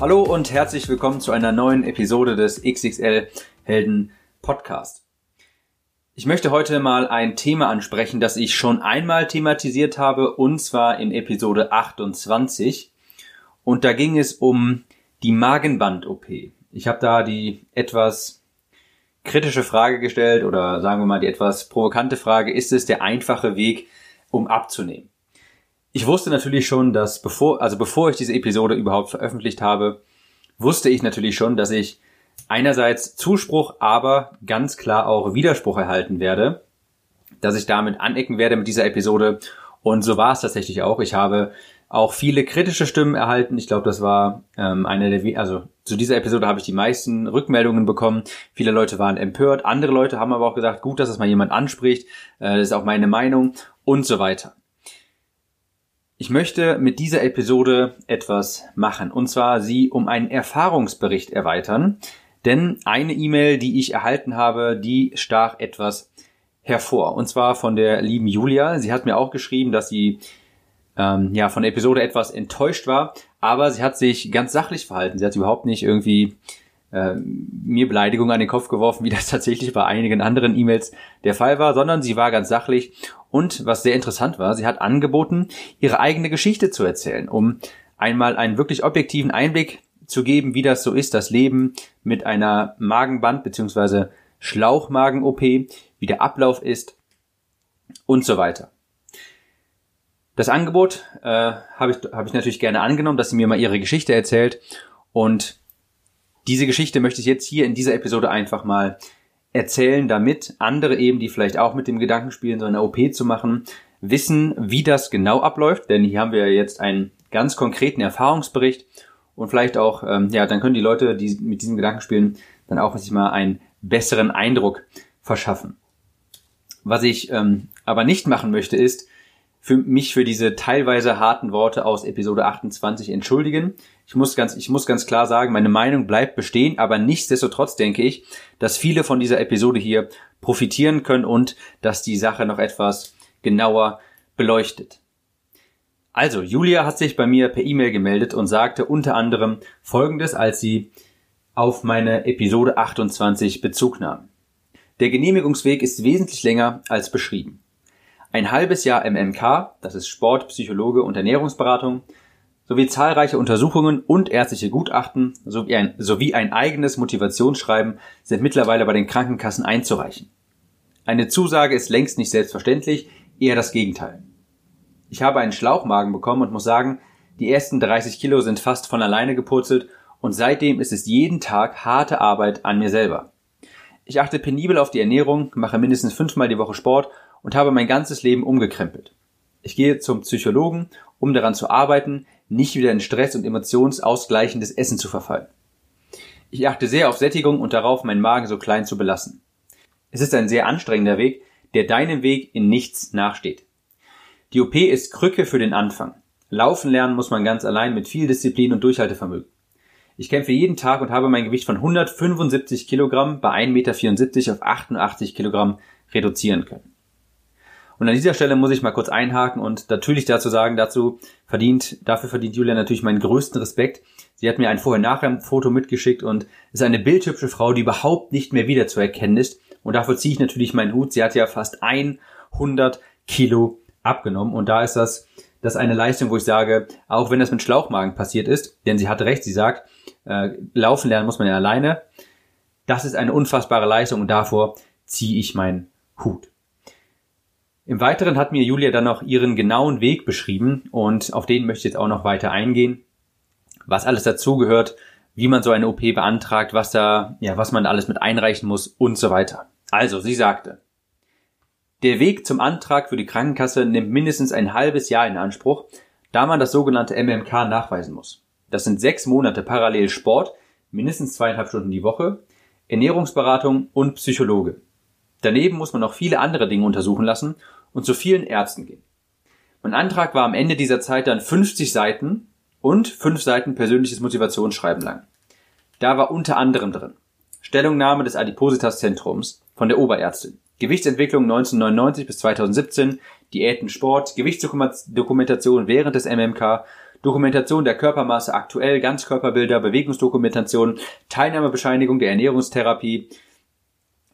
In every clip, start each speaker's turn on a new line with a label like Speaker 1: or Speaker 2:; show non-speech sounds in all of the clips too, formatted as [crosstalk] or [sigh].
Speaker 1: Hallo und herzlich willkommen zu einer neuen Episode des XXL Helden Podcast. Ich möchte heute mal ein Thema ansprechen, das ich schon einmal thematisiert habe, und zwar in Episode 28. Und da ging es um die Magenband-OP. Ich habe da die etwas kritische Frage gestellt oder sagen wir mal die etwas provokante Frage, ist es der einfache Weg, um abzunehmen? Ich wusste natürlich schon, dass bevor, also bevor ich diese Episode überhaupt veröffentlicht habe, wusste ich natürlich schon, dass ich einerseits Zuspruch, aber ganz klar auch Widerspruch erhalten werde, dass ich damit anecken werde mit dieser Episode. Und so war es tatsächlich auch. Ich habe auch viele kritische Stimmen erhalten. Ich glaube, das war ähm, eine der, also zu dieser Episode habe ich die meisten Rückmeldungen bekommen. Viele Leute waren empört, andere Leute haben aber auch gesagt, gut, dass es mal jemand anspricht, äh, das ist auch meine Meinung und so weiter. Ich möchte mit dieser Episode etwas machen, und zwar sie um einen Erfahrungsbericht erweitern, denn eine E-Mail, die ich erhalten habe, die stach etwas hervor, und zwar von der lieben Julia. Sie hat mir auch geschrieben, dass sie ähm, ja von der Episode etwas enttäuscht war, aber sie hat sich ganz sachlich verhalten. Sie hat überhaupt nicht irgendwie äh, mir Beleidigungen an den Kopf geworfen, wie das [laughs] tatsächlich bei einigen anderen E-Mails der Fall war, sondern sie war ganz sachlich und was sehr interessant war, sie hat angeboten, ihre eigene Geschichte zu erzählen, um einmal einen wirklich objektiven Einblick zu geben, wie das so ist, das Leben mit einer Magenband bzw. Schlauchmagen-OP, wie der Ablauf ist und so weiter. Das Angebot äh, habe ich, hab ich natürlich gerne angenommen, dass sie mir mal ihre Geschichte erzählt und diese Geschichte möchte ich jetzt hier in dieser Episode einfach mal erzählen, damit andere eben, die vielleicht auch mit dem Gedanken spielen, so eine OP zu machen, wissen, wie das genau abläuft. Denn hier haben wir jetzt einen ganz konkreten Erfahrungsbericht und vielleicht auch, ähm, ja, dann können die Leute, die mit diesem Gedanken spielen, dann auch sich mal einen besseren Eindruck verschaffen. Was ich ähm, aber nicht machen möchte, ist, für mich für diese teilweise harten Worte aus Episode 28 entschuldigen. Ich muss ganz, ich muss ganz klar sagen, meine Meinung bleibt bestehen, aber nichtsdestotrotz denke ich, dass viele von dieser Episode hier profitieren können und dass die Sache noch etwas genauer beleuchtet. Also, Julia hat sich bei mir per E-Mail gemeldet und sagte unter anderem Folgendes, als sie auf meine Episode 28 Bezug nahm. Der Genehmigungsweg ist wesentlich länger als beschrieben. Ein halbes Jahr MMK, das ist Sport, Psychologe und Ernährungsberatung, sowie zahlreiche Untersuchungen und ärztliche Gutachten sowie ein, sowie ein eigenes Motivationsschreiben sind mittlerweile bei den Krankenkassen einzureichen. Eine Zusage ist längst nicht selbstverständlich, eher das Gegenteil. Ich habe einen Schlauchmagen bekommen und muss sagen, die ersten 30 Kilo sind fast von alleine gepurzelt und seitdem ist es jeden Tag harte Arbeit an mir selber. Ich achte penibel auf die Ernährung, mache mindestens fünfmal die Woche Sport und habe mein ganzes Leben umgekrempelt. Ich gehe zum Psychologen, um daran zu arbeiten, nicht wieder in Stress und emotionsausgleichendes Essen zu verfallen. Ich achte sehr auf Sättigung und darauf, meinen Magen so klein zu belassen. Es ist ein sehr anstrengender Weg, der deinem Weg in nichts nachsteht. Die OP ist Krücke für den Anfang. Laufen lernen muss man ganz allein mit viel Disziplin und Durchhaltevermögen. Ich kämpfe jeden Tag und habe mein Gewicht von 175 Kilogramm bei 1,74 Meter auf 88 Kilogramm reduzieren können. Und an dieser Stelle muss ich mal kurz einhaken und natürlich dazu sagen, dazu verdient, dafür verdient Julia natürlich meinen größten Respekt. Sie hat mir ein Vorher-Nachher-Foto mitgeschickt und ist eine bildhübsche Frau, die überhaupt nicht mehr wiederzuerkennen ist. Und dafür ziehe ich natürlich meinen Hut. Sie hat ja fast 100 Kilo abgenommen und da ist das, das eine Leistung, wo ich sage, auch wenn das mit Schlauchmagen passiert ist, denn sie hatte recht, sie sagt, äh, laufen lernen muss man ja alleine. Das ist eine unfassbare Leistung und davor ziehe ich meinen Hut. Im Weiteren hat mir Julia dann noch ihren genauen Weg beschrieben und auf den möchte ich jetzt auch noch weiter eingehen. Was alles dazugehört, wie man so eine OP beantragt, was da, ja, was man alles mit einreichen muss und so weiter. Also, sie sagte, der Weg zum Antrag für die Krankenkasse nimmt mindestens ein halbes Jahr in Anspruch, da man das sogenannte MMK nachweisen muss. Das sind sechs Monate parallel Sport, mindestens zweieinhalb Stunden die Woche, Ernährungsberatung und Psychologe. Daneben muss man noch viele andere Dinge untersuchen lassen und zu vielen Ärzten gehen. Mein Antrag war am Ende dieser Zeit dann 50 Seiten und 5 Seiten persönliches Motivationsschreiben lang. Da war unter anderem drin Stellungnahme des Adipositas-Zentrums von der Oberärztin, Gewichtsentwicklung 1999 bis 2017, Diäten, Sport, Gewichtsdokumentation während des MMK, Dokumentation der Körpermaße aktuell, Ganzkörperbilder, Bewegungsdokumentation, Teilnahmebescheinigung der Ernährungstherapie,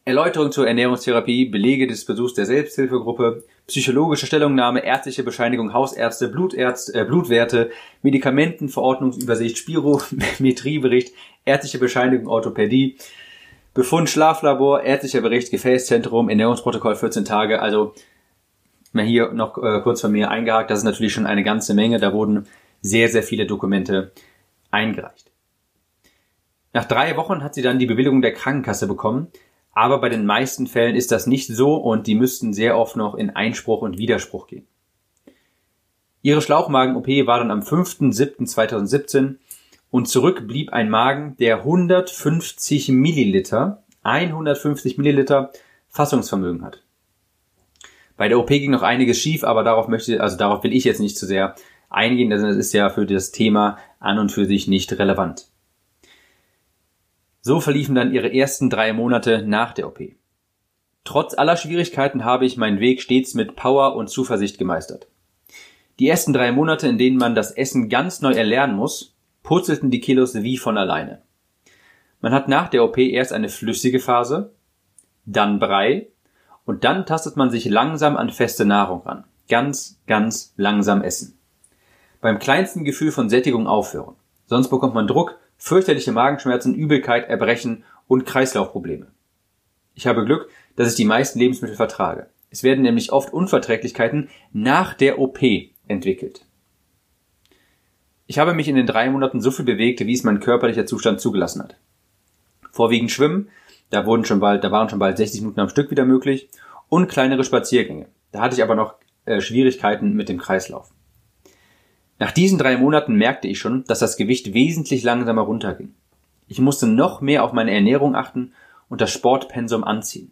Speaker 1: Erläuterung zur Ernährungstherapie, Belege des Besuchs der Selbsthilfegruppe, psychologische Stellungnahme, ärztliche Bescheinigung, Hausärzte, Blutärzte, äh, Blutwerte, Medikamentenverordnungsübersicht, Spirometriebericht, [laughs] ärztliche Bescheinigung, Orthopädie, Befund Schlaflabor, ärztlicher Bericht, Gefäßzentrum, Ernährungsprotokoll 14 Tage. Also mal hier noch äh, kurz von mir eingehakt, das ist natürlich schon eine ganze Menge. Da wurden sehr, sehr viele Dokumente eingereicht. Nach drei Wochen hat sie dann die Bewilligung der Krankenkasse bekommen, aber bei den meisten Fällen ist das nicht so und die müssten sehr oft noch in Einspruch und Widerspruch gehen. Ihre Schlauchmagen-OP war dann am 5.7.2017 und zurück blieb ein Magen, der 150 Milliliter, 150 Milliliter Fassungsvermögen hat. Bei der OP ging noch einiges schief, aber darauf möchte, also darauf will ich jetzt nicht zu sehr eingehen, denn das ist ja für das Thema an und für sich nicht relevant. So verliefen dann ihre ersten drei Monate nach der OP. Trotz aller Schwierigkeiten habe ich meinen Weg stets mit Power und Zuversicht gemeistert. Die ersten drei Monate, in denen man das Essen ganz neu erlernen muss, purzelten die Kilos wie von alleine. Man hat nach der OP erst eine flüssige Phase, dann Brei und dann tastet man sich langsam an feste Nahrung ran. Ganz, ganz langsam essen. Beim kleinsten Gefühl von Sättigung aufhören. Sonst bekommt man Druck fürchterliche Magenschmerzen, Übelkeit, Erbrechen und Kreislaufprobleme. Ich habe Glück, dass ich die meisten Lebensmittel vertrage. Es werden nämlich oft Unverträglichkeiten nach der OP entwickelt. Ich habe mich in den drei Monaten so viel bewegt, wie es mein körperlicher Zustand zugelassen hat. Vorwiegend Schwimmen, da wurden schon bald, da waren schon bald 60 Minuten am Stück wieder möglich, und kleinere Spaziergänge. Da hatte ich aber noch äh, Schwierigkeiten mit dem Kreislauf. Nach diesen drei Monaten merkte ich schon, dass das Gewicht wesentlich langsamer runterging. Ich musste noch mehr auf meine Ernährung achten und das Sportpensum anziehen.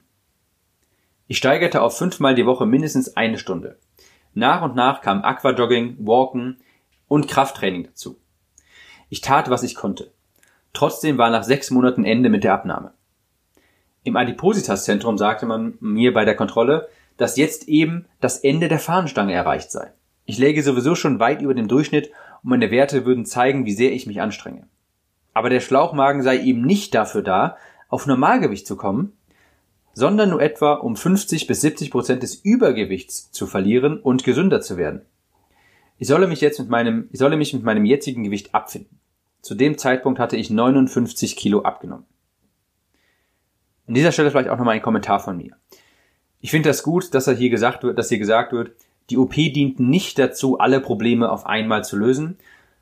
Speaker 1: Ich steigerte auf fünfmal die Woche mindestens eine Stunde. Nach und nach kam Aquajogging, Walken und Krafttraining dazu. Ich tat, was ich konnte. Trotzdem war nach sechs Monaten Ende mit der Abnahme. Im Adipositas-Zentrum sagte man mir bei der Kontrolle, dass jetzt eben das Ende der Fahnenstange erreicht sei. Ich läge sowieso schon weit über dem Durchschnitt und meine Werte würden zeigen, wie sehr ich mich anstrenge. Aber der Schlauchmagen sei eben nicht dafür da, auf Normalgewicht zu kommen, sondern nur etwa um 50 bis 70 Prozent des Übergewichts zu verlieren und gesünder zu werden. Ich solle mich jetzt mit meinem, ich solle mich mit meinem jetzigen Gewicht abfinden. Zu dem Zeitpunkt hatte ich 59 Kilo abgenommen. An dieser Stelle vielleicht auch nochmal ein Kommentar von mir. Ich finde das gut, dass er hier gesagt wird, dass hier gesagt wird, die OP dient nicht dazu, alle Probleme auf einmal zu lösen,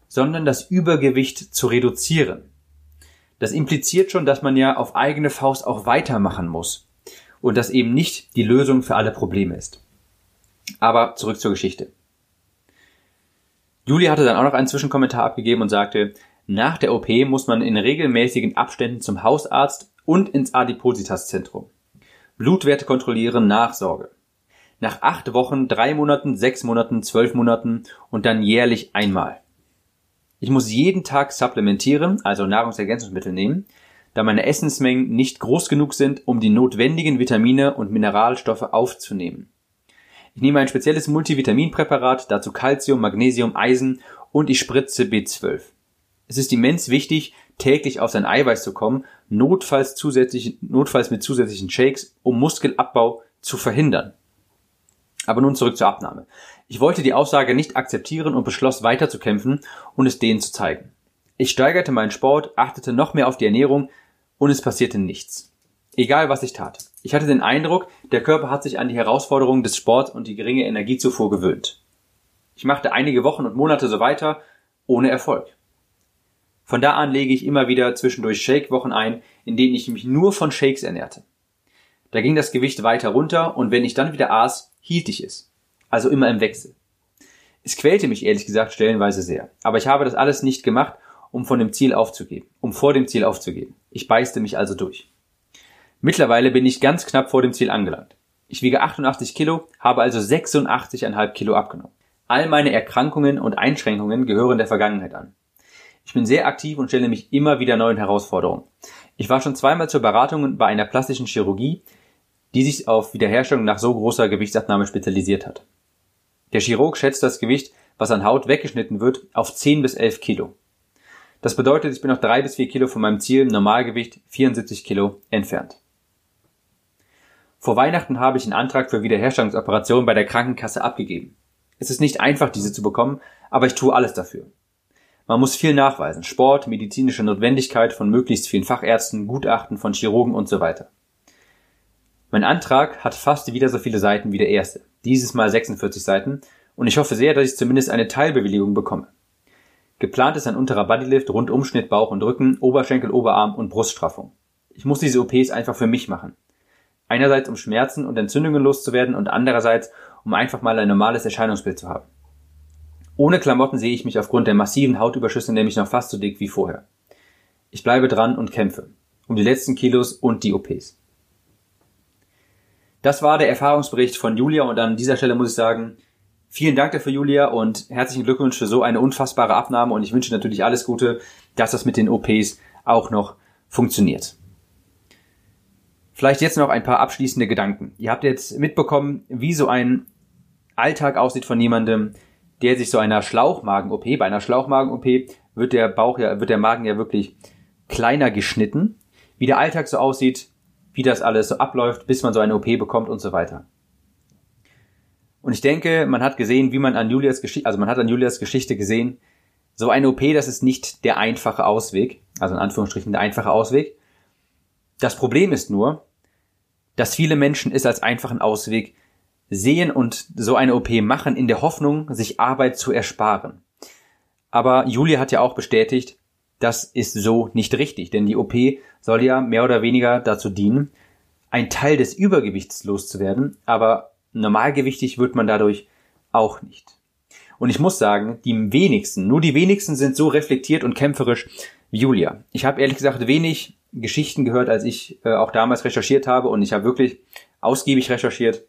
Speaker 1: sondern das Übergewicht zu reduzieren. Das impliziert schon, dass man ja auf eigene Faust auch weitermachen muss und das eben nicht die Lösung für alle Probleme ist. Aber zurück zur Geschichte. Julie hatte dann auch noch einen Zwischenkommentar abgegeben und sagte, nach der OP muss man in regelmäßigen Abständen zum Hausarzt und ins Adipositas-Zentrum. Blutwerte kontrollieren, Nachsorge. Nach acht Wochen, drei Monaten, sechs Monaten, zwölf Monaten und dann jährlich einmal. Ich muss jeden Tag supplementieren, also Nahrungsergänzungsmittel nehmen, da meine Essensmengen nicht groß genug sind, um die notwendigen Vitamine und Mineralstoffe aufzunehmen. Ich nehme ein spezielles Multivitaminpräparat, dazu Calcium, Magnesium, Eisen und ich spritze B12. Es ist immens wichtig, täglich auf sein Eiweiß zu kommen, notfalls, zusätzlich, notfalls mit zusätzlichen Shakes, um Muskelabbau zu verhindern. Aber nun zurück zur Abnahme. Ich wollte die Aussage nicht akzeptieren und beschloss weiterzukämpfen und es denen zu zeigen. Ich steigerte meinen Sport, achtete noch mehr auf die Ernährung und es passierte nichts. Egal was ich tat. Ich hatte den Eindruck, der Körper hat sich an die Herausforderungen des Sports und die geringe Energiezufuhr gewöhnt. Ich machte einige Wochen und Monate so weiter, ohne Erfolg. Von da an lege ich immer wieder zwischendurch Shake-Wochen ein, in denen ich mich nur von Shakes ernährte. Da ging das Gewicht weiter runter und wenn ich dann wieder aß, hielt ich es. Also immer im Wechsel. Es quälte mich ehrlich gesagt stellenweise sehr. Aber ich habe das alles nicht gemacht, um von dem Ziel aufzugeben, um vor dem Ziel aufzugeben. Ich beißte mich also durch. Mittlerweile bin ich ganz knapp vor dem Ziel angelangt. Ich wiege 88 Kilo, habe also 86,5 Kilo abgenommen. All meine Erkrankungen und Einschränkungen gehören der Vergangenheit an. Ich bin sehr aktiv und stelle mich immer wieder neuen Herausforderungen. Ich war schon zweimal zur Beratung bei einer plastischen Chirurgie, die sich auf Wiederherstellung nach so großer Gewichtsabnahme spezialisiert hat. Der Chirurg schätzt das Gewicht, was an Haut weggeschnitten wird, auf 10 bis 11 Kilo. Das bedeutet, ich bin noch 3 bis 4 Kilo von meinem Ziel, Normalgewicht 74 Kilo, entfernt. Vor Weihnachten habe ich einen Antrag für Wiederherstellungsoperation bei der Krankenkasse abgegeben. Es ist nicht einfach, diese zu bekommen, aber ich tue alles dafür. Man muss viel nachweisen. Sport, medizinische Notwendigkeit von möglichst vielen Fachärzten, Gutachten von Chirurgen und so weiter. Mein Antrag hat fast wieder so viele Seiten wie der erste. Dieses Mal 46 Seiten und ich hoffe sehr, dass ich zumindest eine Teilbewilligung bekomme. Geplant ist ein unterer Bodylift, Rundumschnitt, Bauch und Rücken, Oberschenkel, Oberarm und Bruststraffung. Ich muss diese OPs einfach für mich machen. Einerseits um Schmerzen und Entzündungen loszuwerden und andererseits um einfach mal ein normales Erscheinungsbild zu haben. Ohne Klamotten sehe ich mich aufgrund der massiven Hautüberschüsse nämlich noch fast so dick wie vorher. Ich bleibe dran und kämpfe. Um die letzten Kilos und die OPs. Das war der Erfahrungsbericht von Julia und an dieser Stelle muss ich sagen, vielen Dank dafür, Julia, und herzlichen Glückwunsch für so eine unfassbare Abnahme und ich wünsche natürlich alles Gute, dass das mit den OPs auch noch funktioniert. Vielleicht jetzt noch ein paar abschließende Gedanken. Ihr habt jetzt mitbekommen, wie so ein Alltag aussieht von jemandem, der sich so einer Schlauchmagen-OP, bei einer Schlauchmagen-OP wird der Bauch ja, wird der Magen ja wirklich kleiner geschnitten. Wie der Alltag so aussieht, wie das alles so abläuft, bis man so eine OP bekommt und so weiter. Und ich denke, man hat gesehen, wie man an Julias Geschichte, also man hat an Julias Geschichte gesehen, so eine OP, das ist nicht der einfache Ausweg, also in Anführungsstrichen der einfache Ausweg. Das Problem ist nur, dass viele Menschen es als einfachen Ausweg sehen und so eine OP machen in der Hoffnung, sich Arbeit zu ersparen. Aber Julia hat ja auch bestätigt, das ist so nicht richtig, denn die OP soll ja mehr oder weniger dazu dienen, ein Teil des Übergewichts loszuwerden, aber normalgewichtig wird man dadurch auch nicht. Und ich muss sagen, die wenigsten, nur die wenigsten sind so reflektiert und kämpferisch wie Julia. Ich habe ehrlich gesagt wenig Geschichten gehört, als ich äh, auch damals recherchiert habe und ich habe wirklich ausgiebig recherchiert.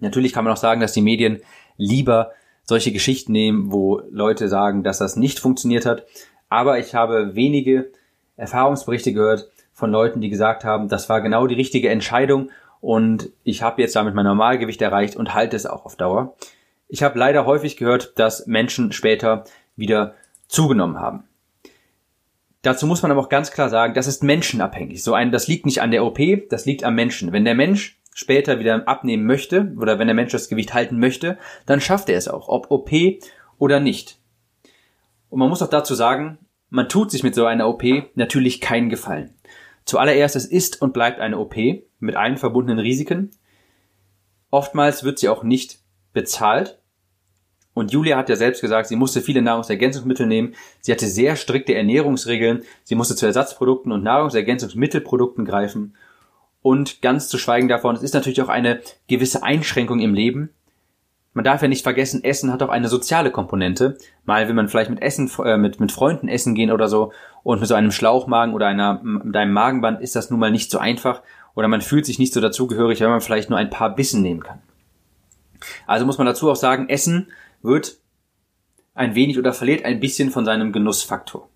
Speaker 1: Natürlich kann man auch sagen, dass die Medien lieber solche Geschichten nehmen, wo Leute sagen, dass das nicht funktioniert hat aber ich habe wenige Erfahrungsberichte gehört von Leuten, die gesagt haben, das war genau die richtige Entscheidung und ich habe jetzt damit mein Normalgewicht erreicht und halte es auch auf Dauer. Ich habe leider häufig gehört, dass Menschen später wieder zugenommen haben. Dazu muss man aber auch ganz klar sagen, das ist menschenabhängig. So ein, das liegt nicht an der OP, das liegt am Menschen. Wenn der Mensch später wieder abnehmen möchte oder wenn der Mensch das Gewicht halten möchte, dann schafft er es auch, ob OP oder nicht. Und man muss auch dazu sagen, man tut sich mit so einer OP natürlich keinen Gefallen. Zuallererst, es ist und bleibt eine OP mit allen verbundenen Risiken. Oftmals wird sie auch nicht bezahlt. Und Julia hat ja selbst gesagt, sie musste viele Nahrungsergänzungsmittel nehmen. Sie hatte sehr strikte Ernährungsregeln. Sie musste zu Ersatzprodukten und Nahrungsergänzungsmittelprodukten greifen. Und ganz zu schweigen davon, es ist natürlich auch eine gewisse Einschränkung im Leben, man darf ja nicht vergessen, Essen hat auch eine soziale Komponente. Mal will man vielleicht mit Essen, äh, mit, mit Freunden essen gehen oder so und mit so einem Schlauchmagen oder einer, mit einem Magenband ist das nun mal nicht so einfach oder man fühlt sich nicht so dazugehörig, wenn man vielleicht nur ein paar Bissen nehmen kann. Also muss man dazu auch sagen, Essen wird ein wenig oder verliert ein bisschen von seinem Genussfaktor.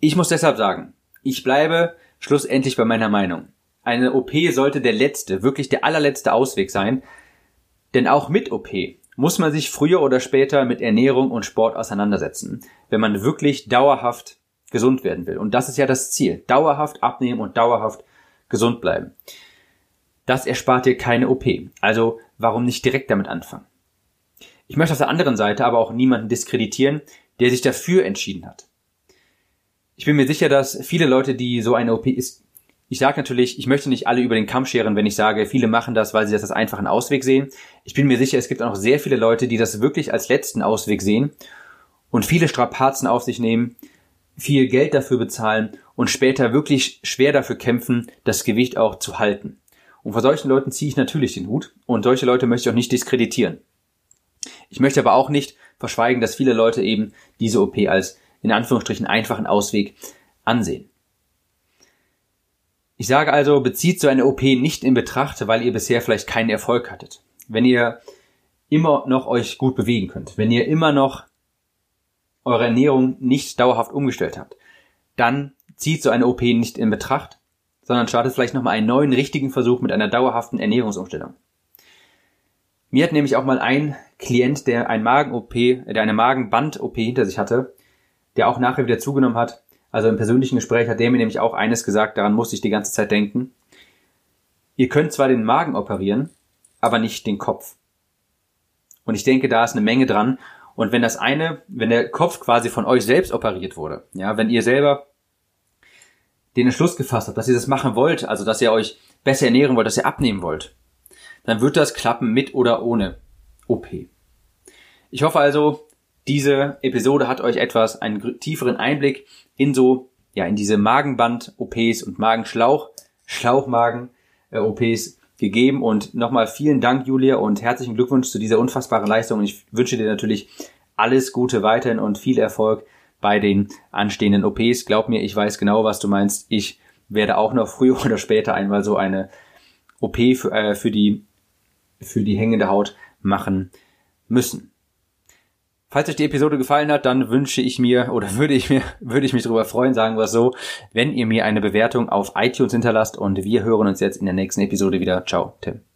Speaker 1: Ich muss deshalb sagen, ich bleibe schlussendlich bei meiner Meinung. Eine OP sollte der letzte, wirklich der allerletzte Ausweg sein, denn auch mit OP muss man sich früher oder später mit Ernährung und Sport auseinandersetzen, wenn man wirklich dauerhaft gesund werden will. Und das ist ja das Ziel. Dauerhaft abnehmen und dauerhaft gesund bleiben. Das erspart dir keine OP. Also warum nicht direkt damit anfangen? Ich möchte auf der anderen Seite aber auch niemanden diskreditieren, der sich dafür entschieden hat. Ich bin mir sicher, dass viele Leute, die so eine OP ist, ich sage natürlich, ich möchte nicht alle über den Kamm scheren, wenn ich sage, viele machen das, weil sie das als einfachen Ausweg sehen. Ich bin mir sicher, es gibt auch noch sehr viele Leute, die das wirklich als letzten Ausweg sehen und viele Strapazen auf sich nehmen, viel Geld dafür bezahlen und später wirklich schwer dafür kämpfen, das Gewicht auch zu halten. Und vor solchen Leuten ziehe ich natürlich den Hut und solche Leute möchte ich auch nicht diskreditieren. Ich möchte aber auch nicht verschweigen, dass viele Leute eben diese OP als in Anführungsstrichen einfachen Ausweg ansehen. Ich sage also, bezieht so eine OP nicht in Betracht, weil ihr bisher vielleicht keinen Erfolg hattet. Wenn ihr immer noch euch gut bewegen könnt, wenn ihr immer noch eure Ernährung nicht dauerhaft umgestellt habt, dann zieht so eine OP nicht in Betracht, sondern startet vielleicht nochmal einen neuen richtigen Versuch mit einer dauerhaften Ernährungsumstellung. Mir hat nämlich auch mal ein Klient, der ein Magen-OP, der eine Magenband-OP hinter sich hatte, der auch nachher wieder zugenommen hat. Also im persönlichen Gespräch hat der mir nämlich auch eines gesagt, daran musste ich die ganze Zeit denken. Ihr könnt zwar den Magen operieren, aber nicht den Kopf. Und ich denke, da ist eine Menge dran. Und wenn das eine, wenn der Kopf quasi von euch selbst operiert wurde, ja, wenn ihr selber den Entschluss gefasst habt, dass ihr das machen wollt, also dass ihr euch besser ernähren wollt, dass ihr abnehmen wollt, dann wird das klappen mit oder ohne OP. Ich hoffe also, diese Episode hat euch etwas, einen tieferen Einblick in so, ja, in diese Magenband-OPs und Magenschlauch, Schlauchmagen-OPs gegeben. Und nochmal vielen Dank, Julia, und herzlichen Glückwunsch zu dieser unfassbaren Leistung. Und ich wünsche dir natürlich alles Gute weiterhin und viel Erfolg bei den anstehenden OPs. Glaub mir, ich weiß genau, was du meinst. Ich werde auch noch früher [laughs] oder später einmal so eine OP für, äh, für die für die hängende Haut machen müssen. Falls euch die Episode gefallen hat, dann wünsche ich mir oder [laughs] würde ich mir würde ich mich darüber freuen, sagen wir es so, wenn ihr mir eine Bewertung auf iTunes hinterlasst und wir hören uns jetzt in der nächsten Episode wieder. Ciao, Tim.